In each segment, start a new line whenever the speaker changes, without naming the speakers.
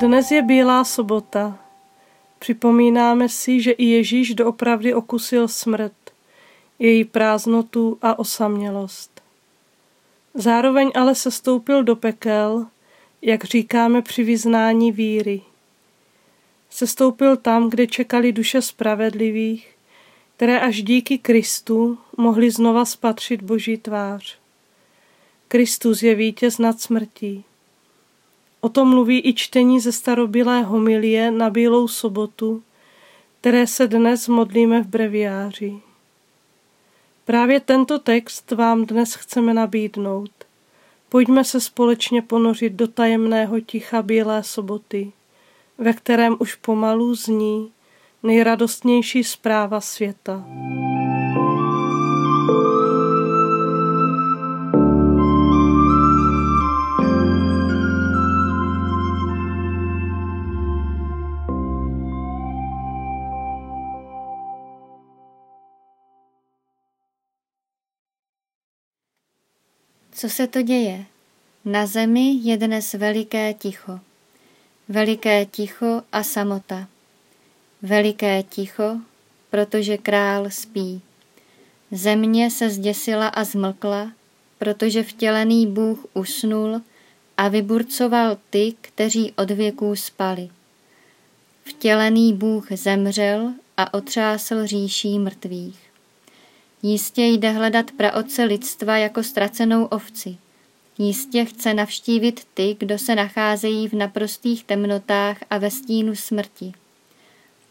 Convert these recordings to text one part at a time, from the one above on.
Dnes je Bílá sobota. Připomínáme si, že i Ježíš doopravdy okusil smrt, její prázdnotu a osamělost. Zároveň ale se stoupil do pekel, jak říkáme při vyznání víry. Sestoupil tam, kde čekali duše spravedlivých, které až díky Kristu mohli znova spatřit Boží tvář. Kristus je vítěz nad smrtí. O tom mluví i čtení ze starobilé homilie na Bílou sobotu, které se dnes modlíme v breviáři. Právě tento text vám dnes chceme nabídnout. Pojďme se společně ponořit do tajemného ticha Bílé soboty, ve kterém už pomalu zní nejradostnější zpráva světa.
Co se to děje? Na zemi je dnes veliké ticho. Veliké ticho a samota. Veliké ticho, protože král spí. Země se zděsila a zmlkla, protože vtělený Bůh usnul a vyburcoval ty, kteří od věků spali. Vtělený Bůh zemřel a otřásl říší mrtvých. Jistě jde hledat praotce lidstva jako ztracenou ovci. Jistě chce navštívit ty, kdo se nacházejí v naprostých temnotách a ve stínu smrti.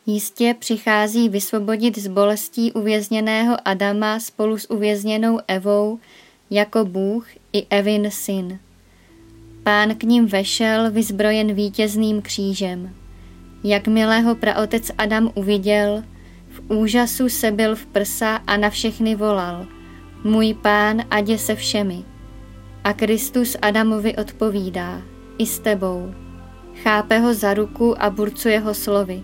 Jistě přichází vysvobodit z bolestí uvězněného Adama spolu s uvězněnou Evou jako Bůh i Evin syn. Pán k ním vešel vyzbrojen vítězným křížem. Jakmile ho praotec Adam uviděl, úžasu se byl v prsa a na všechny volal. Můj pán, adě se všemi. A Kristus Adamovi odpovídá, i s tebou. Chápe ho za ruku a burcuje ho slovy.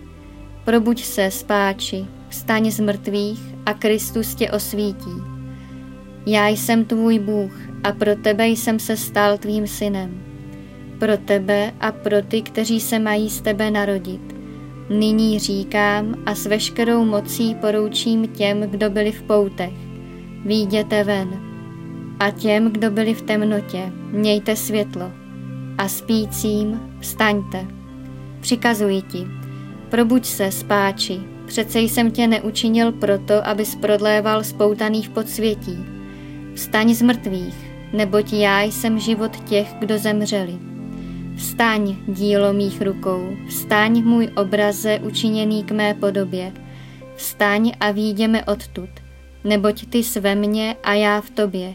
Probuď se, spáči, vstaň z mrtvých a Kristus tě osvítí. Já jsem tvůj Bůh a pro tebe jsem se stal tvým synem. Pro tebe a pro ty, kteří se mají z tebe narodit Nyní říkám a s veškerou mocí poroučím těm, kdo byli v poutech. Výjděte ven. A těm, kdo byli v temnotě, mějte světlo. A spícím vstaňte. Přikazuji ti, probuď se, spáči, přece jsem tě neučinil proto, abys prodléval spoutaný v podsvětí. Vstaň z mrtvých, neboť já jsem život těch, kdo zemřeli. Vstaň, dílo mých rukou, vstaň, můj obraze učiněný k mé podobě, vstaň a výjdeme odtud, neboť ty sve mně a já v tobě,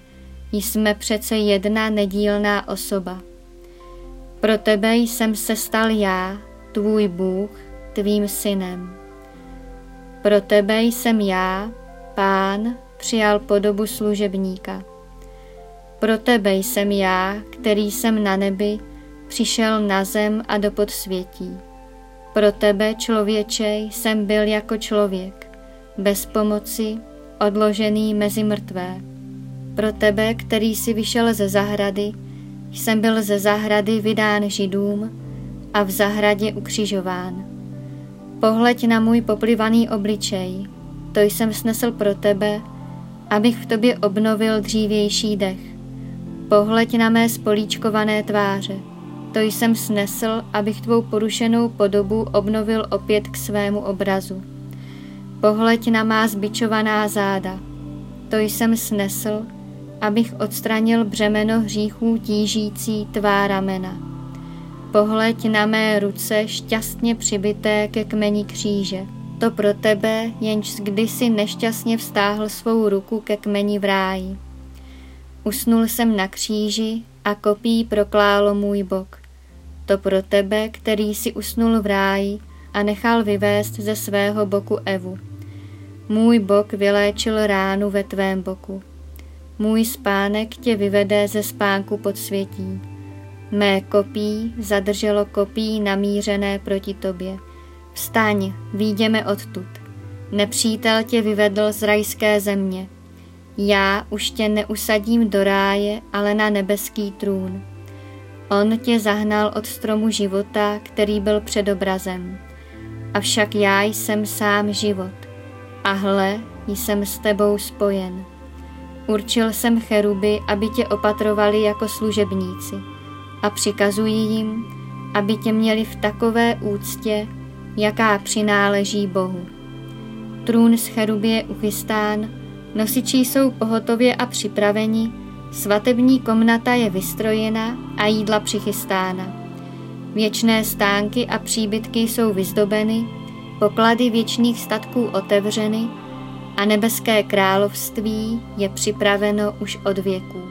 jsme přece jedna nedílná osoba. Pro tebe jsem se stal já, tvůj Bůh, tvým synem. Pro tebe jsem já, pán, přijal podobu služebníka. Pro tebe jsem já, který jsem na nebi, přišel na zem a do podsvětí. Pro tebe, člověče, jsem byl jako člověk, bez pomoci, odložený mezi mrtvé. Pro tebe, který si vyšel ze zahrady, jsem byl ze zahrady vydán židům a v zahradě ukřižován. Pohleď na můj poplivaný obličej, to jsem snesl pro tebe, abych v tobě obnovil dřívější dech. Pohleď na mé spolíčkované tváře, to jsem snesl, abych tvou porušenou podobu obnovil opět k svému obrazu. Pohleď na má zbičovaná záda. To jsem snesl, abych odstranil břemeno hříchů tížící tvá ramena. Pohleď na mé ruce šťastně přibité ke kmeni kříže. To pro tebe, jenž kdysi nešťastně vstáhl svou ruku ke kmeni v ráji. Usnul jsem na kříži a kopí proklálo můj bok to pro tebe, který si usnul v ráji a nechal vyvést ze svého boku Evu. Můj bok vyléčil ránu ve tvém boku. Můj spánek tě vyvede ze spánku podsvětí. Mé kopí zadrželo kopí namířené proti tobě. Vstaň, výjdeme odtud. Nepřítel tě vyvedl z rajské země. Já už tě neusadím do ráje, ale na nebeský trůn. On tě zahnal od stromu života, který byl před obrazem. Avšak já jsem sám život. A hle, jsem s tebou spojen. Určil jsem cheruby, aby tě opatrovali jako služebníci a přikazuji jim, aby tě měli v takové úctě, jaká přináleží Bohu. Trůn z cheruby je uchystán, nosiči jsou pohotově a připraveni, svatební komnata je vystrojena a jídla přichystána. Věčné stánky a příbytky jsou vyzdobeny, poklady věčných statků otevřeny a nebeské království je připraveno už od věků.